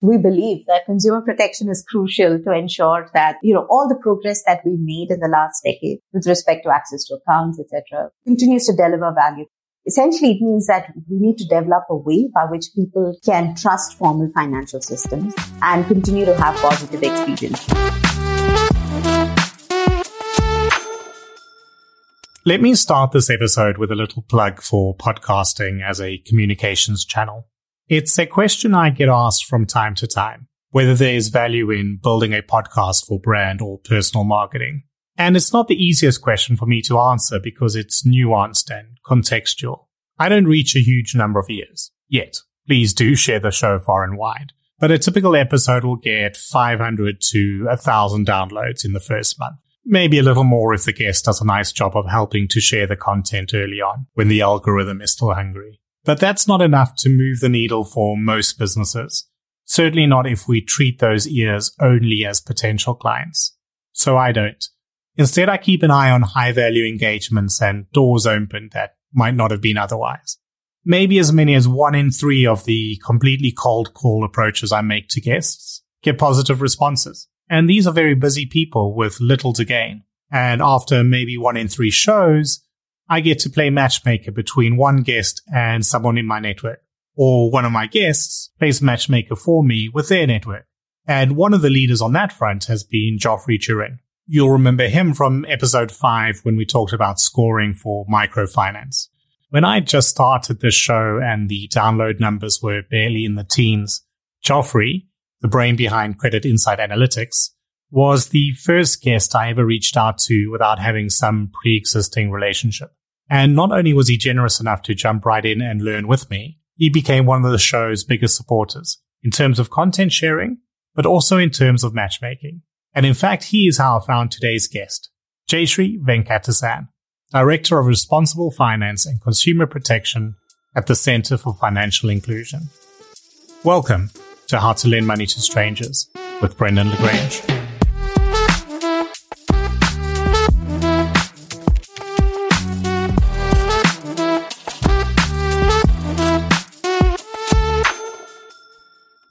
We believe that consumer protection is crucial to ensure that you know all the progress that we've made in the last decade with respect to access to accounts etc continues to deliver value essentially it means that we need to develop a way by which people can trust formal financial systems and continue to have positive experience Let me start this episode with a little plug for podcasting as a communications channel. It's a question I get asked from time to time, whether there is value in building a podcast for brand or personal marketing. And it's not the easiest question for me to answer because it's nuanced and contextual. I don't reach a huge number of ears yet. Please do share the show far and wide. But a typical episode will get 500 to 1000 downloads in the first month. Maybe a little more if the guest does a nice job of helping to share the content early on when the algorithm is still hungry. But that's not enough to move the needle for most businesses. Certainly not if we treat those ears only as potential clients. So I don't. Instead, I keep an eye on high value engagements and doors open that might not have been otherwise. Maybe as many as one in three of the completely cold call approaches I make to guests get positive responses. And these are very busy people with little to gain. And after maybe one in three shows, I get to play matchmaker between one guest and someone in my network. Or one of my guests plays matchmaker for me with their network. And one of the leaders on that front has been Geoffrey Turin. You'll remember him from episode five when we talked about scoring for microfinance. When I just started this show and the download numbers were barely in the teens, Geoffrey, the brain behind Credit Insight Analytics, was the first guest I ever reached out to without having some pre-existing relationship. And not only was he generous enough to jump right in and learn with me, he became one of the show's biggest supporters in terms of content sharing, but also in terms of matchmaking. And in fact, he is how I found today's guest, Jayshree Venkatesan, Director of Responsible Finance and Consumer Protection at the Center for Financial Inclusion. Welcome to How to Lend Money to Strangers with Brendan le Grange.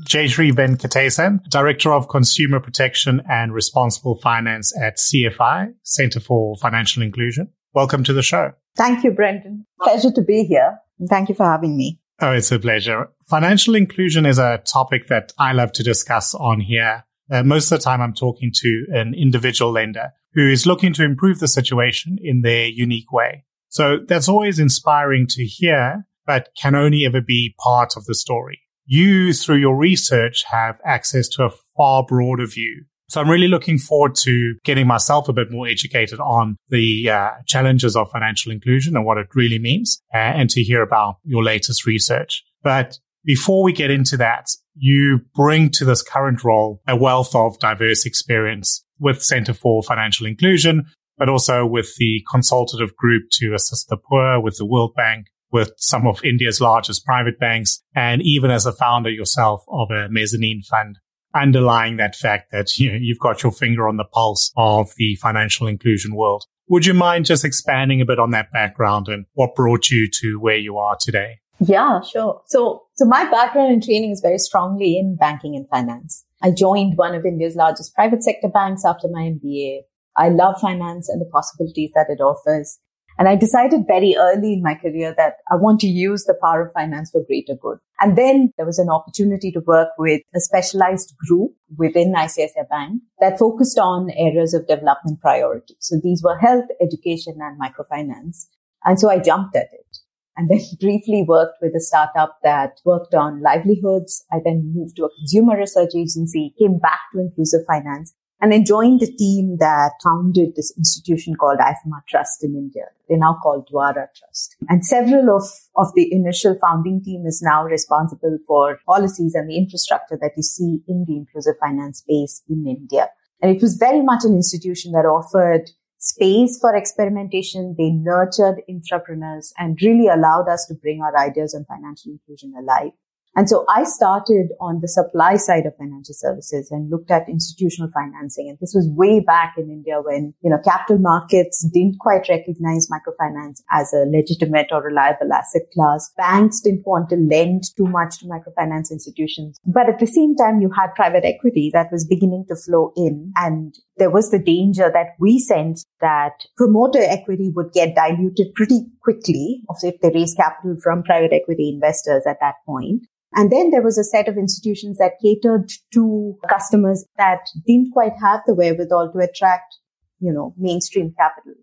Jayshree Venkatesan, Director of Consumer Protection and Responsible Finance at CFI, Center for Financial Inclusion. Welcome to the show. thank you brendan pleasure to be here thank you for having me Oh, it's a pleasure. Financial inclusion is a topic that I love to discuss on here. Uh, most of the time I'm talking to an individual lender who is looking to improve the situation in their unique way. So that's always inspiring to hear, but can only ever be part of the story. You, through your research, have access to a far broader view. So I'm really looking forward to getting myself a bit more educated on the uh, challenges of financial inclusion and what it really means, uh, and to hear about your latest research. But before we get into that, you bring to this current role a wealth of diverse experience with Center for Financial Inclusion, but also with the consultative group to assist the poor, with the World Bank, with some of India's largest private banks, and even as a founder yourself of a mezzanine fund underlying that fact that you know, you've got your finger on the pulse of the financial inclusion world. Would you mind just expanding a bit on that background and what brought you to where you are today? Yeah, sure. So, so my background and training is very strongly in banking and finance. I joined one of India's largest private sector banks after my MBA. I love finance and the possibilities that it offers. And I decided very early in my career that I want to use the power of finance for greater good. And then there was an opportunity to work with a specialized group within ICICI Bank that focused on areas of development priority. So these were health, education, and microfinance. And so I jumped at it and then briefly worked with a startup that worked on livelihoods. I then moved to a consumer research agency, came back to inclusive finance. And I joined the team that founded this institution called IFMR Trust in India. They're now called Dvara Trust. And several of, of the initial founding team is now responsible for policies and the infrastructure that you see in the inclusive finance space in India. And it was very much an institution that offered space for experimentation. They nurtured entrepreneurs and really allowed us to bring our ideas on financial inclusion alive. And so I started on the supply side of financial services and looked at institutional financing. And this was way back in India when, you know, capital markets didn't quite recognize microfinance as a legitimate or reliable asset class. Banks didn't want to lend too much to microfinance institutions. But at the same time, you had private equity that was beginning to flow in. And there was the danger that we sensed that promoter equity would get diluted pretty quickly if they raise capital from private equity investors at that point. And then there was a set of institutions that catered to customers that didn't quite have the wherewithal to attract, you know, mainstream capital.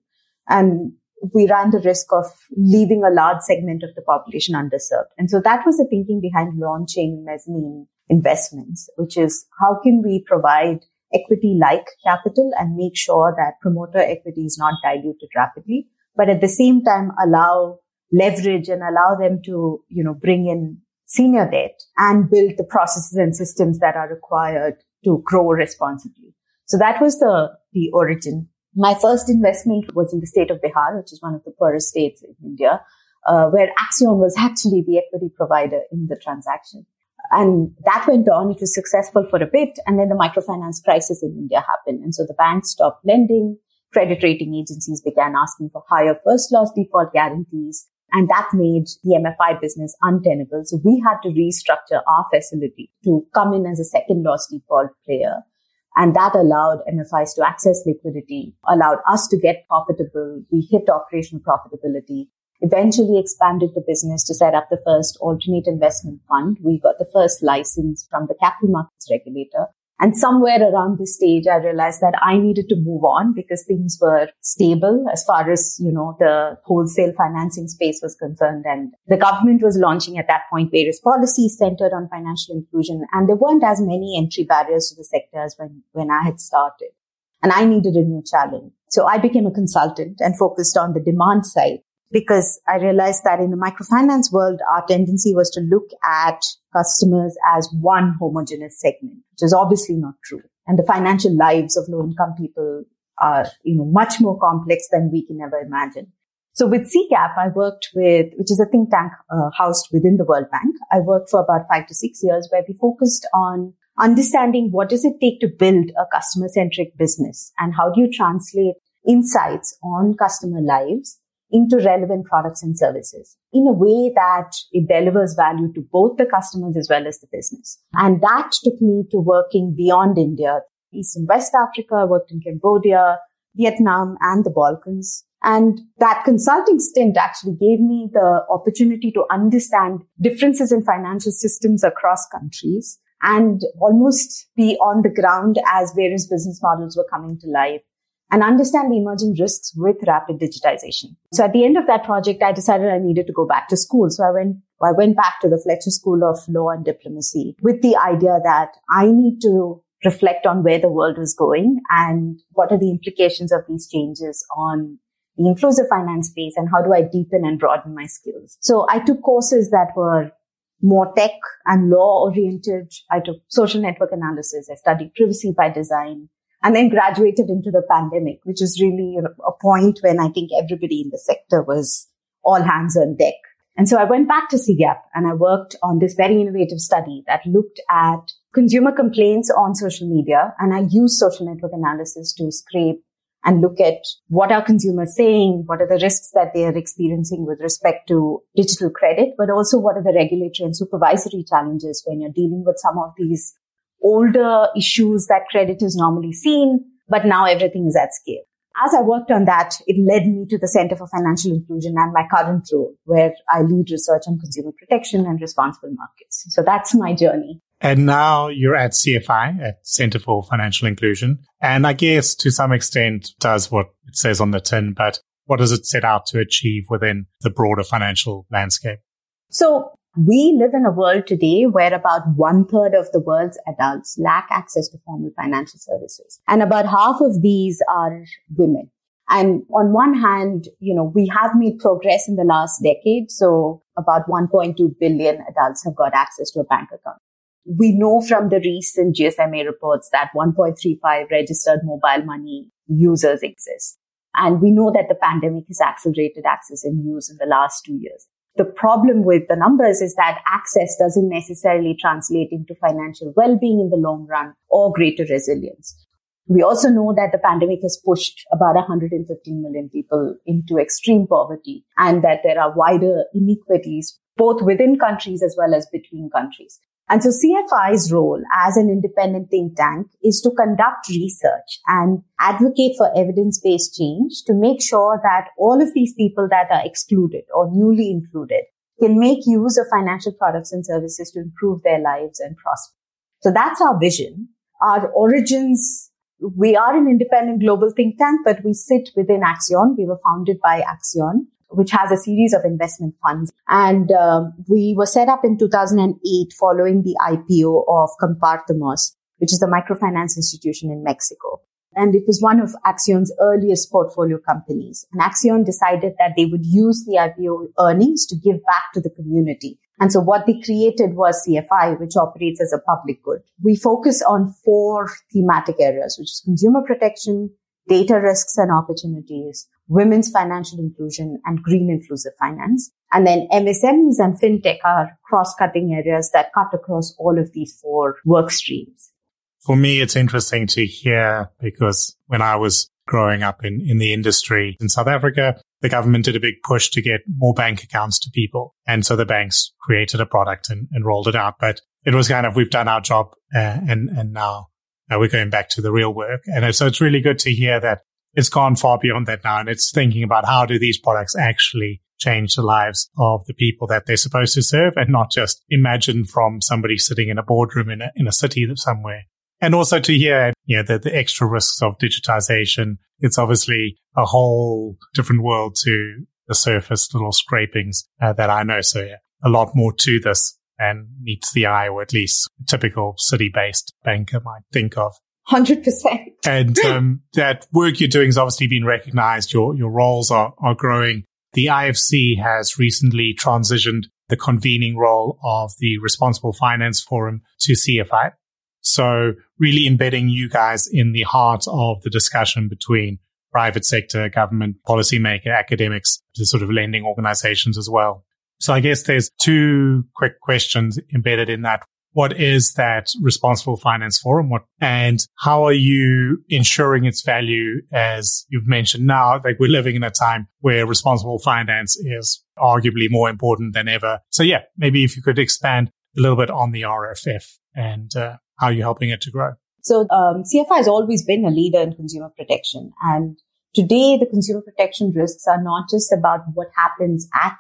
And we ran the risk of leaving a large segment of the population underserved. And so that was the thinking behind launching mezzanine investments, which is how can we provide equity like capital and make sure that promoter equity is not diluted rapidly, but at the same time allow leverage and allow them to, you know, bring in senior debt and build the processes and systems that are required to grow responsibly. So that was the, the origin. My first investment was in the state of Bihar, which is one of the poorest states in India, uh, where Accion was actually the equity provider in the transaction. And that went on. It was successful for a bit. And then the microfinance crisis in India happened. And so the banks stopped lending. Credit rating agencies began asking for higher first loss default guarantees. And that made the MFI business untenable. So we had to restructure our facility to come in as a second loss default player. And that allowed MFIs to access liquidity, allowed us to get profitable. We hit operational profitability, eventually expanded the business to set up the first alternate investment fund. We got the first license from the capital markets regulator. And somewhere around this stage, I realized that I needed to move on because things were stable as far as, you know, the wholesale financing space was concerned. And the government was launching at that point various policies centered on financial inclusion. And there weren't as many entry barriers to the sector as when, when I had started. And I needed a new challenge. So I became a consultant and focused on the demand side because I realized that in the microfinance world, our tendency was to look at customers as one homogeneous segment, which is obviously not true. And the financial lives of low income people are, you know, much more complex than we can ever imagine. So with CGAP, I worked with, which is a think tank uh, housed within the World Bank. I worked for about five to six years where we focused on understanding what does it take to build a customer centric business and how do you translate insights on customer lives into relevant products and services in a way that it delivers value to both the customers as well as the business. And that took me to working beyond India, East and West Africa. Worked in Cambodia, Vietnam and the Balkans. And that consulting stint actually gave me the opportunity to understand differences in financial systems across countries and almost be on the ground as various business models were coming to life and understand the emerging risks with rapid digitization. So at the end of that project, I decided I needed to go back to school. So I went, I went back to the Fletcher School of Law and Diplomacy with the idea that I need to reflect on where the world was going and what are the implications of these changes on the inclusive finance space and how do I deepen and broaden my skills. So I took courses that were more tech and law oriented. I took social network analysis. I studied privacy by design and then graduated into the pandemic, which is really a point when I think everybody in the sector was all hands on deck. And so I went back to CGAP and I worked on this very innovative study that looked at consumer complaints on social media. And I used social network analysis to scrape and look at what are consumers saying? What are the risks that they are experiencing with respect to digital credit, but also what are the regulatory and supervisory challenges when you're dealing with some of these older issues that credit is normally seen, but now everything is at scale. As I worked on that, it led me to the Center for Financial Inclusion and my current role, where I lead research on consumer protection and responsible markets. So that's my journey. And now you're at CFI, at Center for Financial Inclusion. And I guess to some extent does what it says on the tin, but what does it set out to achieve within the broader financial landscape? So We live in a world today where about one third of the world's adults lack access to formal financial services. And about half of these are women. And on one hand, you know, we have made progress in the last decade. So about 1.2 billion adults have got access to a bank account. We know from the recent GSMA reports that 1.35 registered mobile money users exist. And we know that the pandemic has accelerated access and use in the last two years. The problem with the numbers is that access doesn't necessarily translate into financial well-being in the long run or greater resilience. We also know that the pandemic has pushed about 115 million people into extreme poverty and that there are wider inequities both within countries as well as between countries. And so CFI's role as an independent think tank is to conduct research and advocate for evidence-based change to make sure that all of these people that are excluded or newly included can make use of financial products and services to improve their lives and prosper. So that's our vision. Our origins we are an independent global think tank, but we sit within Accion. We were founded by Accion, which has a series of investment funds. And um, we were set up in 2008 following the IPO of Compartamos, which is a microfinance institution in Mexico. And it was one of Accion's earliest portfolio companies. And Accion decided that they would use the IPO earnings to give back to the community. And so what they created was CFI, which operates as a public good. We focus on four thematic areas, which is consumer protection, data risks and opportunities, women's financial inclusion, and green inclusive finance. And then MSMEs and fintech are cross-cutting areas that cut across all of these four work streams. For me, it's interesting to hear because when I was growing up in, in the industry in South Africa, the government did a big push to get more bank accounts to people. And so the banks created a product and, and rolled it out. But it was kind of, we've done our job uh, and, and now uh, we're going back to the real work. And so it's really good to hear that it's gone far beyond that now. And it's thinking about how do these products actually change the lives of the people that they're supposed to serve and not just imagine from somebody sitting in a boardroom in a, in a city somewhere. And also to hear, you know, the, the extra risks of digitization. It's obviously a whole different world to the surface little scrapings uh, that I know. So yeah, a lot more to this and meets the eye, or at least a typical city based banker might think of. 100%. And um, that work you're doing has obviously been recognized. Your, your roles are, are growing. The IFC has recently transitioned the convening role of the Responsible Finance Forum to CFI. So really embedding you guys in the heart of the discussion between private sector, government, policymaker, academics, the sort of lending organizations as well. So I guess there's two quick questions embedded in that. What is that responsible finance forum? What, and how are you ensuring its value as you've mentioned now? Like we're living in a time where responsible finance is arguably more important than ever. So yeah, maybe if you could expand a little bit on the RFF and uh, how you're helping it to grow. So um, CFI has always been a leader in consumer protection. And today the consumer protection risks are not just about what happens at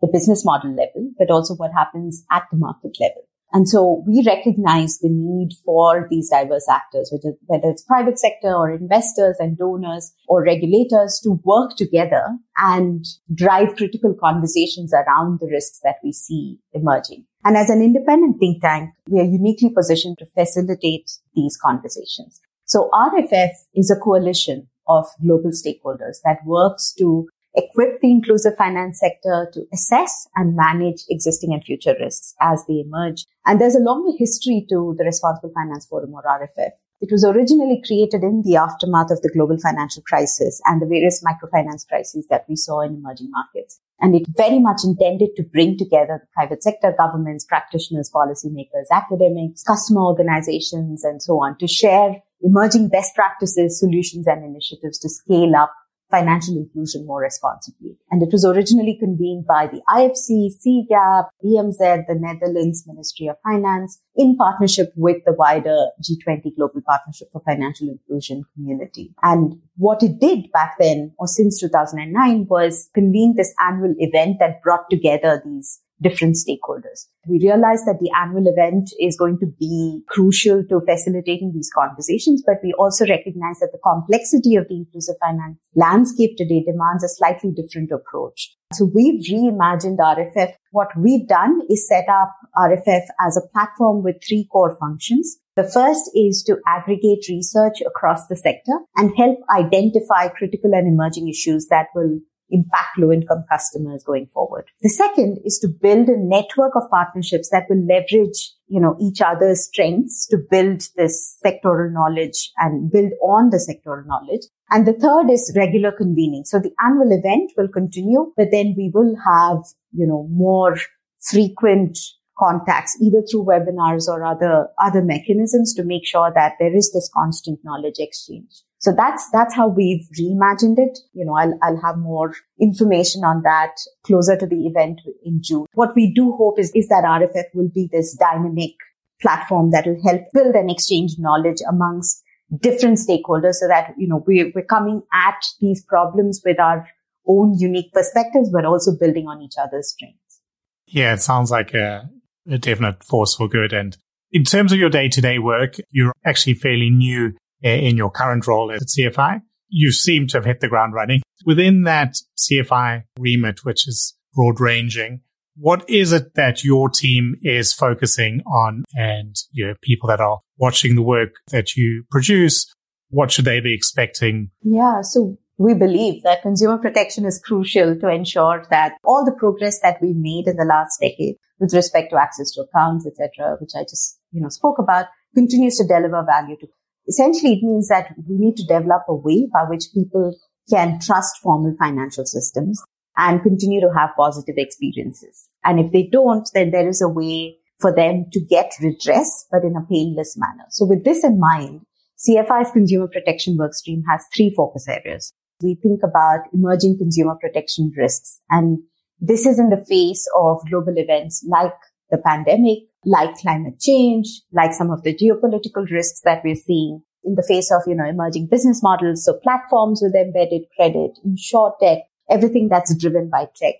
the business model level, but also what happens at the market level. And so we recognize the need for these diverse actors, whether it's private sector or investors and donors or regulators to work together and drive critical conversations around the risks that we see emerging. And as an independent think tank, we are uniquely positioned to facilitate these conversations. So RFF is a coalition of global stakeholders that works to equip the inclusive finance sector to assess and manage existing and future risks as they emerge. And there's a longer history to the Responsible Finance Forum or RFF. It was originally created in the aftermath of the global financial crisis and the various microfinance crises that we saw in emerging markets. And it very much intended to bring together the private sector, governments, practitioners, policymakers, academics, customer organizations, and so on to share emerging best practices, solutions, and initiatives to scale up financial inclusion more responsibly. And it was originally convened by the IFC, CGAP, BMZ, the Netherlands Ministry of Finance, in partnership with the wider G20 Global Partnership for Financial Inclusion community. And what it did back then, or since 2009, was convene this annual event that brought together these different stakeholders. We realize that the annual event is going to be crucial to facilitating these conversations, but we also recognize that the complexity of the inclusive finance landscape today demands a slightly different approach. So we've reimagined RFF. What we've done is set up RFF as a platform with three core functions. The first is to aggregate research across the sector and help identify critical and emerging issues that will impact low income customers going forward. The second is to build a network of partnerships that will leverage, you know, each other's strengths to build this sectoral knowledge and build on the sectoral knowledge. And the third is regular convening. So the annual event will continue, but then we will have, you know, more frequent contacts either through webinars or other, other mechanisms to make sure that there is this constant knowledge exchange. So that's, that's how we've reimagined it. You know, I'll, I'll have more information on that closer to the event in June. What we do hope is, is that RFF will be this dynamic platform that will help build and exchange knowledge amongst different stakeholders so that, you know, we're, we're coming at these problems with our own unique perspectives, but also building on each other's strengths. Yeah, it sounds like a, a definite force for good. And in terms of your day to day work, you're actually fairly new Uh, in your current role at CFI. You seem to have hit the ground running. Within that CFI remit, which is broad ranging, what is it that your team is focusing on and you know, people that are watching the work that you produce, what should they be expecting? Yeah. So we believe that consumer protection is crucial to ensure that all the progress that we've made in the last decade with respect to access to accounts, etc., which I just, you know, spoke about, continues to deliver value to essentially it means that we need to develop a way by which people can trust formal financial systems and continue to have positive experiences. And if they don't, then there is a way for them to get redress, but in a painless manner. So with this in mind, CFI's consumer protection workstream has three focus areas. We think about emerging consumer protection risks. And this is in the face of global events like the pandemic, like climate change, like some of the geopolitical risks that we're seeing in the face of, you know, emerging business models. So platforms with embedded credit, insure tech, everything that's driven by tech.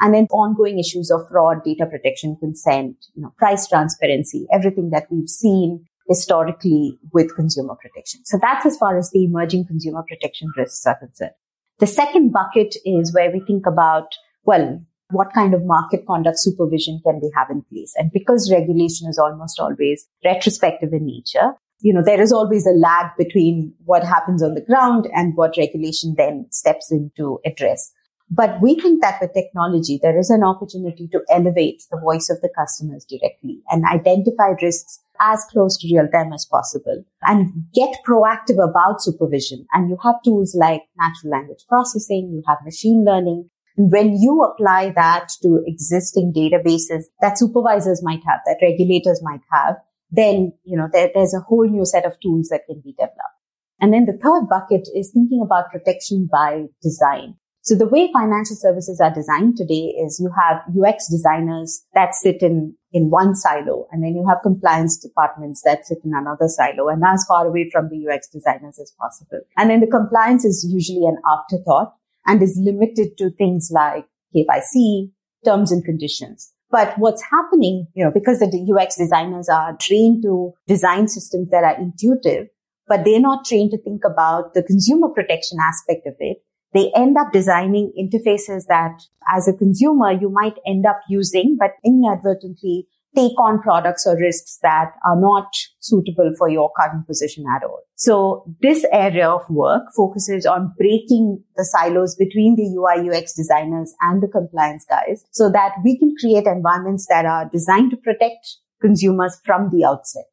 And then ongoing issues of fraud, data protection, consent, you know, price transparency, everything that we've seen historically with consumer protection. So that's as far as the emerging consumer protection risks are concerned. The second bucket is where we think about, well, what kind of market conduct supervision can they have in place? And because regulation is almost always retrospective in nature, you know, there is always a lag between what happens on the ground and what regulation then steps in to address. But we think that with technology, there is an opportunity to elevate the voice of the customers directly and identify risks as close to real time as possible and get proactive about supervision. And you have tools like natural language processing, you have machine learning, when you apply that to existing databases that supervisors might have, that regulators might have, then, you know, there, there's a whole new set of tools that can be developed. And then the third bucket is thinking about protection by design. So the way financial services are designed today is you have UX designers that sit in, in one silo and then you have compliance departments that sit in another silo and as far away from the UX designers as possible. And then the compliance is usually an afterthought and is limited to things like KYC, terms and conditions. But what's happening, you know, because the UX designers are trained to design systems that are intuitive, but they're not trained to think about the consumer protection aspect of it. They end up designing interfaces that as a consumer, you might end up using, but inadvertently take on products or risks that are not suitable for your current position at all. So this area of work focuses on breaking the silos between the UI UX designers and the compliance guys so that we can create environments that are designed to protect consumers from the outset.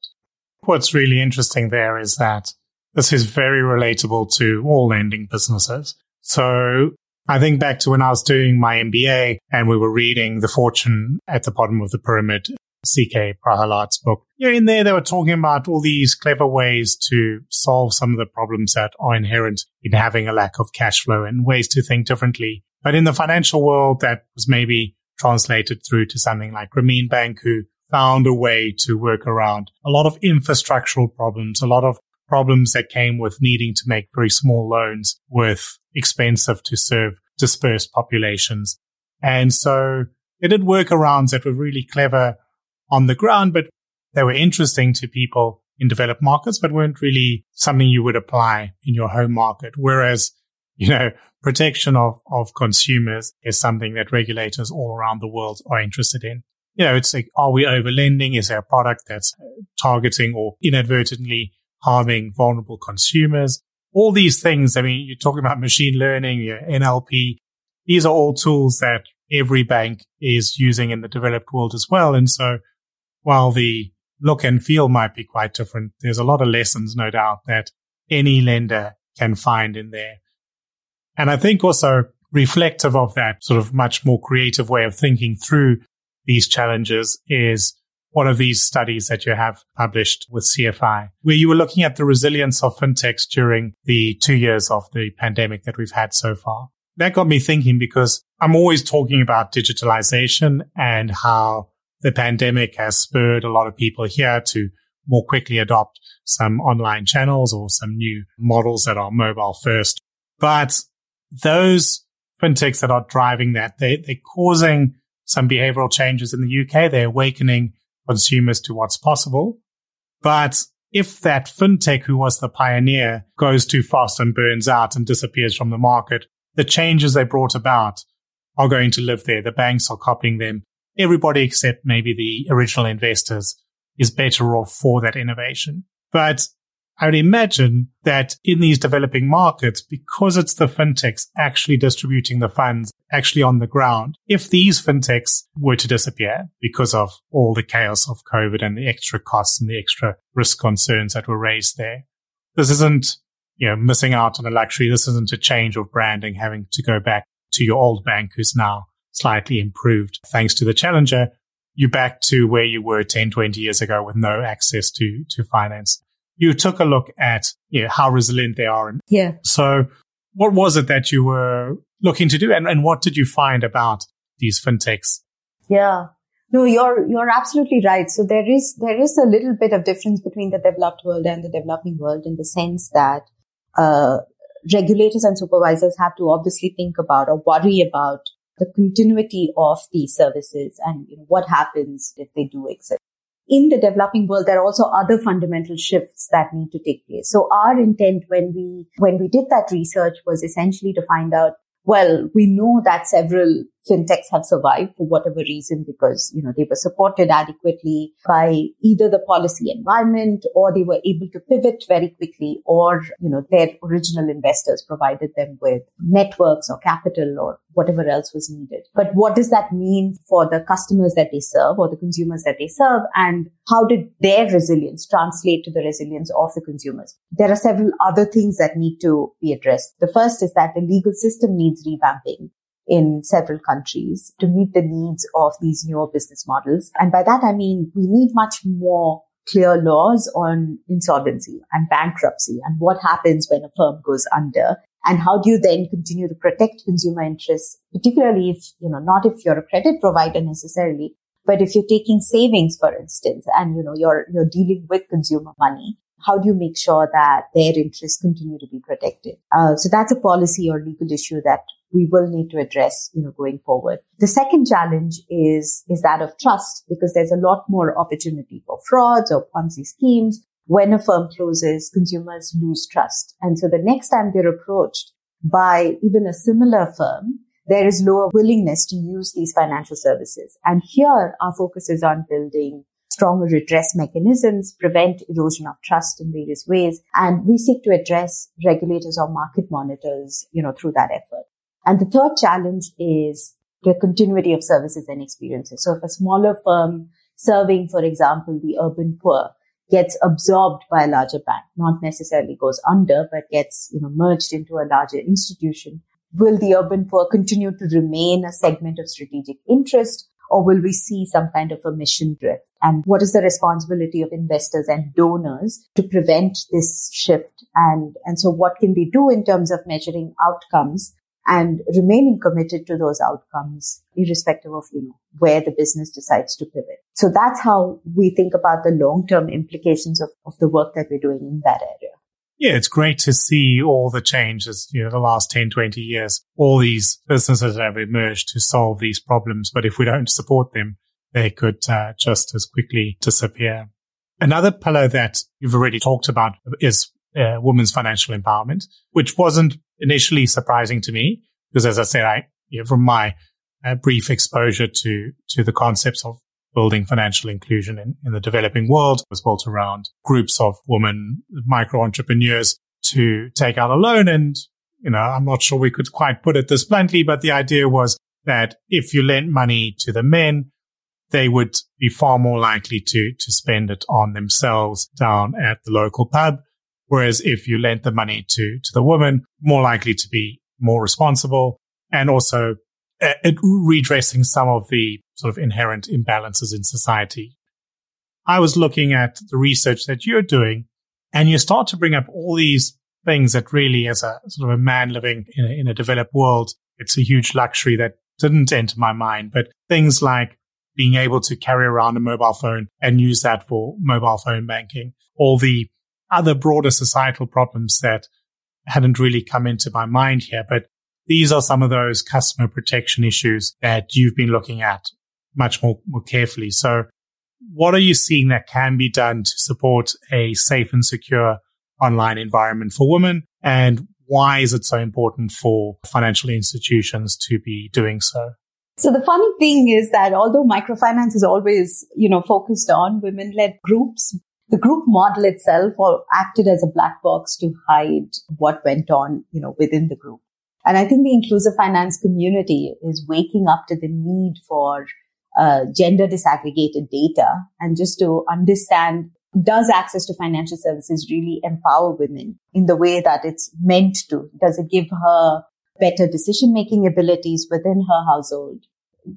What's really interesting there is that this is very relatable to all lending businesses. So I think back to when I was doing my MBA and we were reading The Fortune at the Bottom of the Pyramid CK Prahalad's book. Yeah, in there they were talking about all these clever ways to solve some of the problems that are inherent in having a lack of cash flow and ways to think differently. But in the financial world, that was maybe translated through to something like Grameen Bank, who found a way to work around a lot of infrastructural problems, a lot of problems that came with needing to make very small loans with expensive to serve dispersed populations. And so they did workarounds that were really clever on the ground, but they were interesting to people in developed markets, but weren't really something you would apply in your home market. Whereas, you know, protection of, of consumers is something that regulators all around the world are interested in. You know, it's like, are we over lending? Is there a product that's targeting or inadvertently harming vulnerable consumers? All these things. I mean, you're talking about machine learning, your NLP. These are all tools that every bank is using in the developed world as well. And so while the look and feel might be quite different. There's a lot of lessons, no doubt, that any lender can find in there. And I think also reflective of that sort of much more creative way of thinking through these challenges is one of these studies that you have published with CFI, where you were looking at the resilience of fintechs during the two years of the pandemic that we've had so far. That got me thinking because I'm always talking about digitalization and how the pandemic has spurred a lot of people here to more quickly adopt some online channels or some new models that are mobile first. But those fintechs that are driving that, they, they're causing some behavioral changes in the UK. They're awakening consumers to what's possible. But if that fintech who was the pioneer goes too fast and burns out and disappears from the market, the changes they brought about are going to live there. The banks are copying them everybody except maybe the original investors is better off for that innovation. But I would imagine that in these developing markets, because it's the fintechs actually distributing the funds actually on the ground, if these fintechs were to disappear because of all the chaos of COVID and the extra costs and the extra risk concerns that were raised there, this isn't, you know, missing out on a luxury. This isn't a change of branding, having to go back to your old bank who's now slightly improved thanks to the challenger, you're back to where you were 10, 20 years ago with no access to, to finance. You took a look at you know, how resilient they are. Yeah. So what was it that you were looking to do and, and what did you find about these fintechs? Yeah. No, you're you're absolutely right. So there is there is a little bit of difference between the developed world and the developing world in the sense that uh, regulators and supervisors have to obviously think about or worry about the continuity of these services and you know, what happens if they do exist. In the developing world, there are also other fundamental shifts that need to take place. So our intent when we, when we did that research was essentially to find out well, we know that several fintechs have survived for whatever reason because, you know, they were supported adequately by either the policy environment or they were able to pivot very quickly or, you know, their original investors provided them with networks or capital or whatever else was needed. But what does that mean for the customers that they serve or the consumers that they serve? And how did their resilience translate to the resilience of the consumers? There are several other things that need to be addressed. The first is that the legal system needs revamping in several countries to meet the needs of these newer business models. And by that, I mean, we need much more clear laws on insolvency and bankruptcy and what happens when a firm goes under and how do you then continue to protect consumer interests, particularly if, you know, not if you're a credit provider necessarily, but if you're taking savings, for instance, and, you know, you're, you're dealing with consumer money, how do you make sure that their interests continue to be protected? Uh, so that's a policy or legal issue that we will need to address, you know, going forward. The second challenge is, is that of trust because there's a lot more opportunity for frauds or Ponzi schemes. When a firm closes, consumers lose trust. And so the next time they're approached by even a similar firm, there is lower willingness to use these financial services. And here our focus is on building stronger redress mechanisms, prevent erosion of trust in various ways. And we seek to address regulators or market monitors, you know, through that effort. And the third challenge is the continuity of services and experiences. So if a smaller firm serving, for example, the urban poor gets absorbed by a larger bank, not necessarily goes under, but gets, you know, merged into a larger institution, will the urban poor continue to remain a segment of strategic interest or will we see some kind of a mission drift? And what is the responsibility of investors and donors to prevent this shift? And, and so what can they do in terms of measuring outcomes and remaining committed to those outcomes, irrespective of, you know, where the business decides to pivot. So that's how we think about the long-term implications of, of the work that we're doing in that area. yeah, it's great to see all the changes, you know, the last 10, 20 years, all these businesses have emerged to solve these problems. But if we don't support them, they could uh, just as quickly disappear. Another pillar that you've already talked about is uh, women's financial empowerment, which wasn't initially surprising to me because, as I said, I you know, from my uh, brief exposure to to the concepts of building financial inclusion in, in the developing world was built around groups of women micro entrepreneurs to take out a loan. And you know, I'm not sure we could quite put it this bluntly, but the idea was that if you lent money to the men, they would be far more likely to, to spend it on themselves down at the local pub. Whereas if you lent the money to, to the woman, more likely to be more responsible and also uh, redressing some of the sort of inherent imbalances in society. I was looking at the research that you're doing and you start to bring up all these things that really as a sort of a man living in a, in a developed world, it's a huge luxury that didn't enter my mind, but things like being able to carry around a mobile phone and use that for mobile phone banking, all the other broader societal problems that hadn't really come into my mind here. But these are some of those customer protection issues that you've been looking at much more, more carefully. So what are you seeing that can be done to support a safe and secure online environment for women? And why is it so important for financial institutions to be doing so? So the funny thing is that although microfinance is always, you know, focused on women-led groups, the group model itself acted as a black box to hide what went on, you know, within the group. And I think the inclusive finance community is waking up to the need for uh, gender disaggregated data and just to understand does access to financial services really empower women in the way that it's meant to? Does it give her better decision making abilities within her household?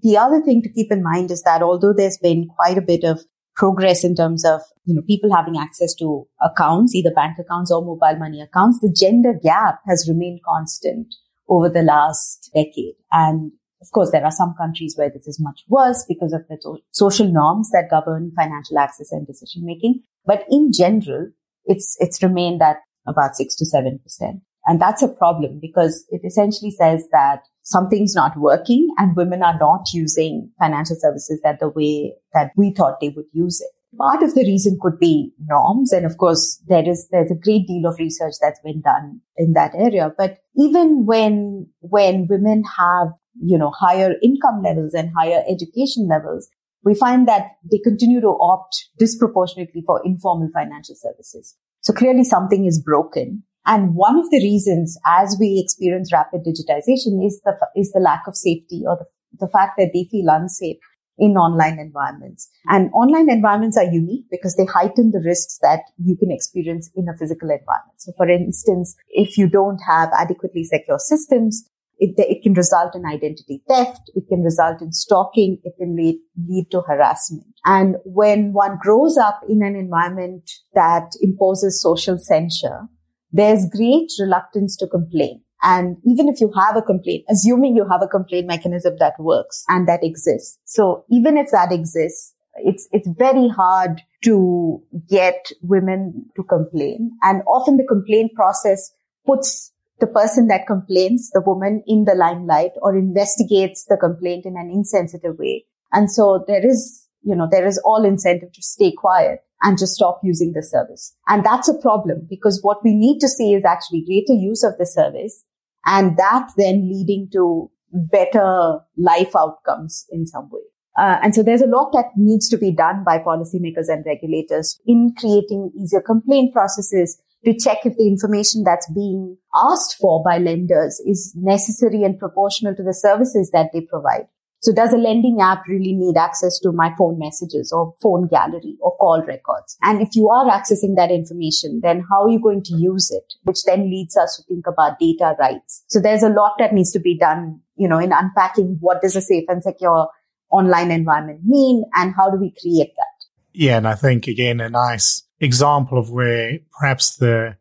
The other thing to keep in mind is that although there's been quite a bit of progress in terms of, you know, people having access to accounts, either bank accounts or mobile money accounts, the gender gap has remained constant over the last decade. And of course, there are some countries where this is much worse because of the to- social norms that govern financial access and decision making. But in general, it's, it's remained at about six to seven percent. And that's a problem because it essentially says that something's not working and women are not using financial services that the way that we thought they would use it. Part of the reason could be norms. And of course, there is, there's a great deal of research that's been done in that area. But even when, when women have, you know, higher income levels and higher education levels, we find that they continue to opt disproportionately for informal financial services. So clearly something is broken. And one of the reasons as we experience rapid digitization is the, is the lack of safety or the, the fact that they feel unsafe in online environments. And online environments are unique because they heighten the risks that you can experience in a physical environment. So for instance, if you don't have adequately secure systems, it, it can result in identity theft. It can result in stalking. It can lead, lead to harassment. And when one grows up in an environment that imposes social censure, there's great reluctance to complain. And even if you have a complaint, assuming you have a complaint mechanism that works and that exists. So even if that exists, it's, it's very hard to get women to complain. And often the complaint process puts the person that complains, the woman in the limelight or investigates the complaint in an insensitive way. And so there is, you know, there is all incentive to stay quiet and just stop using the service. And that's a problem because what we need to see is actually greater use of the service and that then leading to better life outcomes in some way. Uh, and so there's a lot that needs to be done by policymakers and regulators in creating easier complaint processes to check if the information that's being asked for by lenders is necessary and proportional to the services that they provide. So does a lending app really need access to my phone messages or phone gallery or call records? And if you are accessing that information, then how are you going to use it? Which then leads us to think about data rights. So there's a lot that needs to be done, you know, in unpacking what does a safe and secure online environment mean and how do we create that? Yeah. And I think again, a nice example of where perhaps the,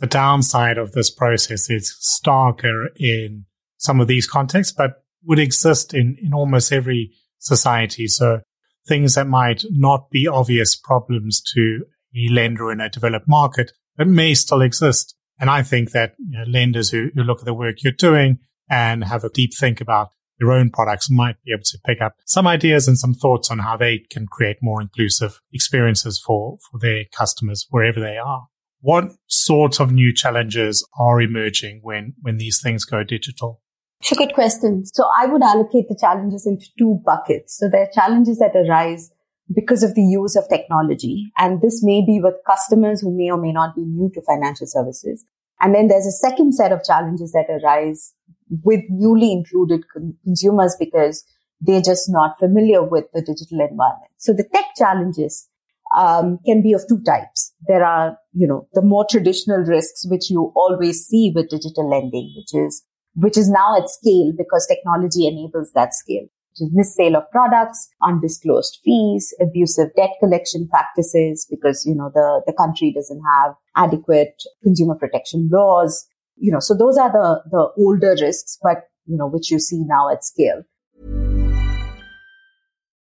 the downside of this process is starker in some of these contexts, but would exist in, in almost every society. So things that might not be obvious problems to a lender in a developed market that may still exist. And I think that you know, lenders who, who look at the work you're doing and have a deep think about their own products might be able to pick up some ideas and some thoughts on how they can create more inclusive experiences for, for their customers wherever they are. What sorts of new challenges are emerging when, when these things go digital? It's a good question. So I would allocate the challenges into two buckets. So there are challenges that arise because of the use of technology. And this may be with customers who may or may not be new to financial services. And then there's a second set of challenges that arise with newly included consumers because they're just not familiar with the digital environment. So the tech challenges um, can be of two types. There are, you know, the more traditional risks which you always see with digital lending, which is which is now at scale because technology enables that scale. Which is missale of products, undisclosed fees, abusive debt collection practices because, you know, the, the country doesn't have adequate consumer protection laws. You know, so those are the, the older risks, but, you know, which you see now at scale.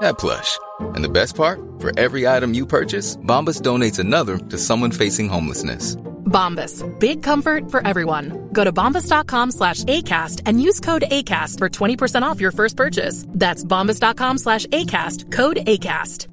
that plush. And the best part? For every item you purchase, Bombas donates another to someone facing homelessness. Bombas. Big comfort for everyone. Go to bombas.com slash ACAST and use code ACAST for 20% off your first purchase. That's bombas.com slash ACAST. Code ACAST.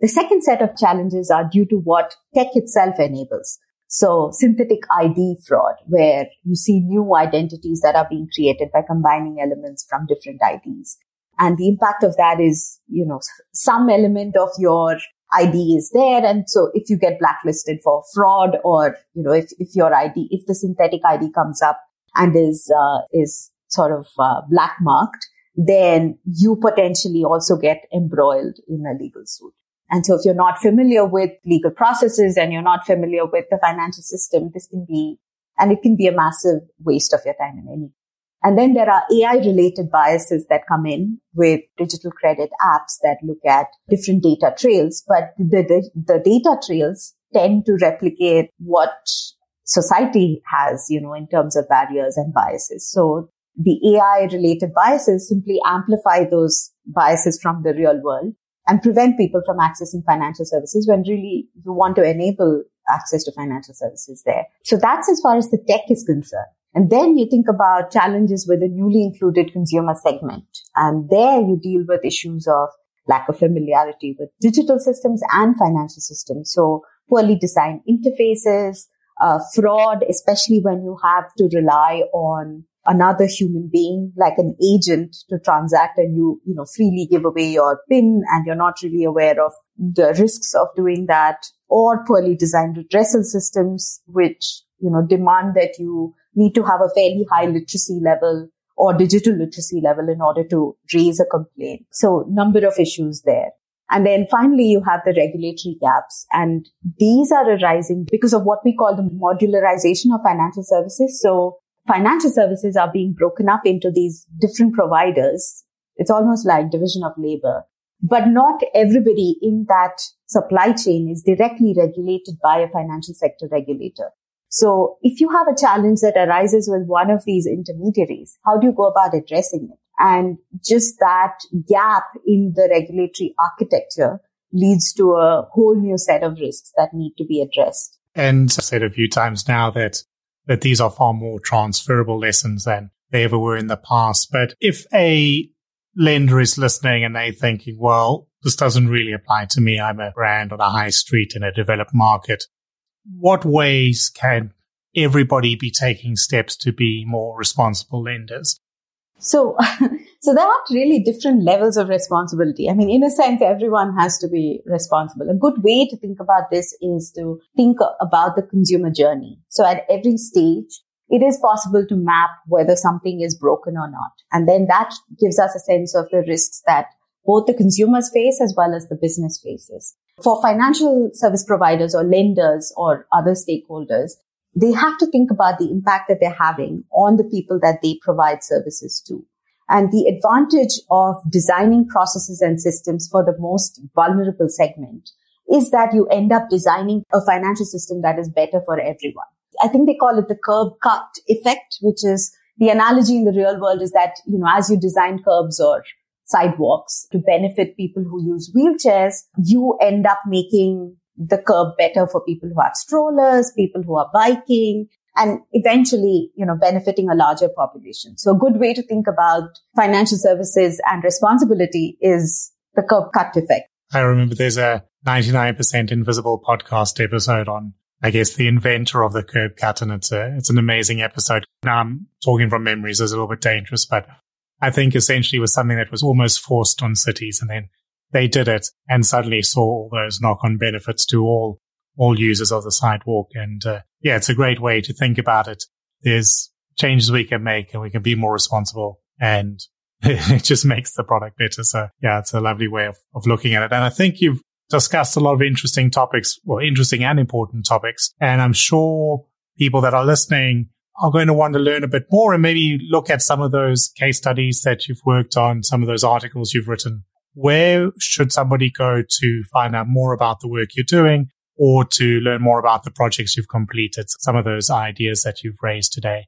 The second set of challenges are due to what tech itself enables. So synthetic ID fraud, where you see new identities that are being created by combining elements from different IDs. And the impact of that is, you know, some element of your ID is there. And so if you get blacklisted for fraud or, you know, if, if your ID, if the synthetic ID comes up and is, uh, is sort of, uh, black marked, then you potentially also get embroiled in a legal suit. And so if you're not familiar with legal processes and you're not familiar with the financial system, this can be, and it can be a massive waste of your time and energy. And then there are AI related biases that come in with digital credit apps that look at different data trails, but the, the, the data trails tend to replicate what society has, you know, in terms of barriers and biases. So the AI related biases simply amplify those biases from the real world and prevent people from accessing financial services when really you want to enable access to financial services there. So that's as far as the tech is concerned. And then you think about challenges with the newly included consumer segment. And there you deal with issues of lack of familiarity with digital systems and financial systems. So poorly designed interfaces, uh, fraud, especially when you have to rely on another human being, like an agent to transact and you, you know, freely give away your PIN and you're not really aware of the risks of doing that or poorly designed redressal systems, which, you know, demand that you need to have a fairly high literacy level or digital literacy level in order to raise a complaint. So number of issues there. And then finally, you have the regulatory gaps. And these are arising because of what we call the modularization of financial services. So financial services are being broken up into these different providers. It's almost like division of labor. But not everybody in that supply chain is directly regulated by a financial sector regulator. So if you have a challenge that arises with one of these intermediaries, how do you go about addressing it? And just that gap in the regulatory architecture leads to a whole new set of risks that need to be addressed. And I've said a few times now that, that these are far more transferable lessons than they ever were in the past. But if a lender is listening and they're thinking, well, this doesn't really apply to me. I'm a brand on a high street in a developed market what ways can everybody be taking steps to be more responsible lenders? So, So there are really different levels of responsibility. I mean, in a sense, everyone has to be responsible. A good way to think about this is to think about the consumer journey. So at every stage, it is possible to map whether something is broken or not. And then that gives us a sense of the risks that both the consumers face as well as the business faces. For financial service providers or lenders or other stakeholders, they have to think about the impact that they're having on the people that they provide services to. And the advantage of designing processes and systems for the most vulnerable segment is that you end up designing a financial system that is better for everyone. I think they call it the curb cut effect, which is the analogy in the real world is that, you know, as you design curbs or sidewalks to benefit people who use wheelchairs, you end up making the curb better for people who have strollers, people who are biking, and eventually, you know, benefiting a larger population. So a good way to think about financial services and responsibility is the curb cut effect. I remember there's a 99% invisible podcast episode on, I guess, the inventor of the curb cut. And it's a, it's an amazing episode. Now I'm talking from memories. It's a little bit dangerous, but I think essentially was something that was almost forced on cities. And then they did it and suddenly saw all those knock on benefits to all all users of the sidewalk. And uh, yeah, it's a great way to think about it. There's changes we can make and we can be more responsible and it just makes the product better. So yeah, it's a lovely way of, of looking at it. And I think you've discussed a lot of interesting topics, well, interesting and important topics. And I'm sure people that are listening are going to want to learn a bit more and maybe look at some of those case studies that you've worked on, some of those articles you've written. Where should somebody go to find out more about the work you're doing or to learn more about the projects you've completed, some of those ideas that you've raised today?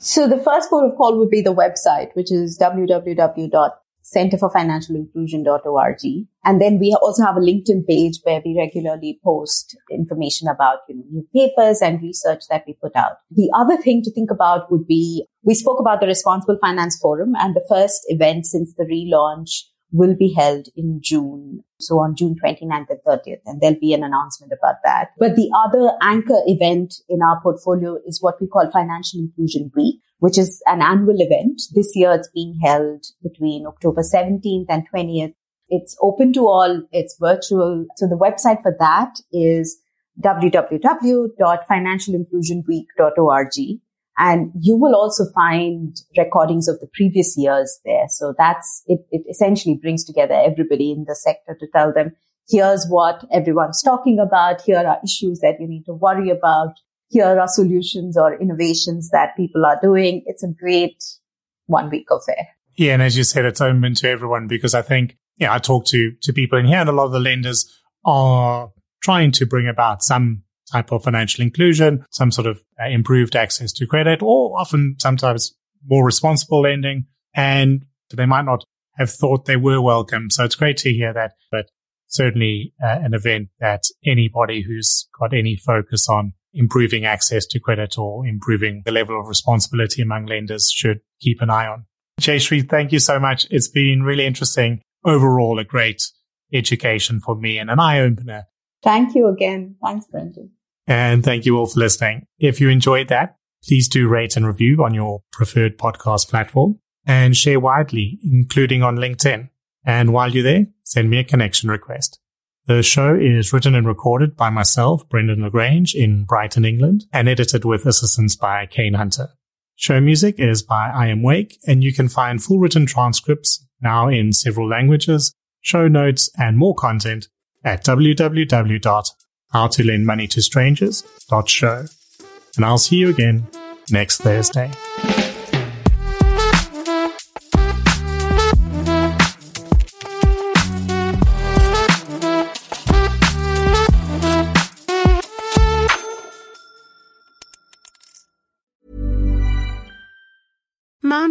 So the first port of call would be the website, which is www.centerforfinancialinclusion.org. And then we also have a LinkedIn page where we regularly post information about you know, new papers and research that we put out. The other thing to think about would be we spoke about the Responsible Finance Forum and the first event since the relaunch will be held in June. So on June 29th and 30th, and there'll be an announcement about that. But the other anchor event in our portfolio is what we call Financial Inclusion Week, which is an annual event. This year it's being held between October 17th and 20th. It's open to all. It's virtual. So the website for that is www.financialinclusionweek.org. And you will also find recordings of the previous years there. So that's, it, it essentially brings together everybody in the sector to tell them, here's what everyone's talking about. Here are issues that you need to worry about. Here are solutions or innovations that people are doing. It's a great one week affair. Yeah. And as you said, it's open to everyone because I think, yeah, I talk to, to people in here and a lot of the lenders are trying to bring about some type of financial inclusion, some sort of uh, improved access to credit, or often sometimes more responsible lending. And they might not have thought they were welcome. So it's great to hear that, but certainly uh, an event that anybody who's got any focus on improving access to credit or improving the level of responsibility among lenders should keep an eye on. Jay Jayshree, thank you so much. It's been really interesting. Overall, a great education for me and an eye opener. Thank you again. Thanks, Brendan. And thank you all for listening. If you enjoyed that, please do rate and review on your preferred podcast platform and share widely, including on LinkedIn. And while you're there, send me a connection request. The show is written and recorded by myself, Brendan le Grange, in Brighton, England, and edited with assistance by Kane Hunter. Show music is by I Am Wake, and you can find full written transcripts now in several languages, show notes, and more content at www how to lend money to strangers show. And I'll see you again next Thursday.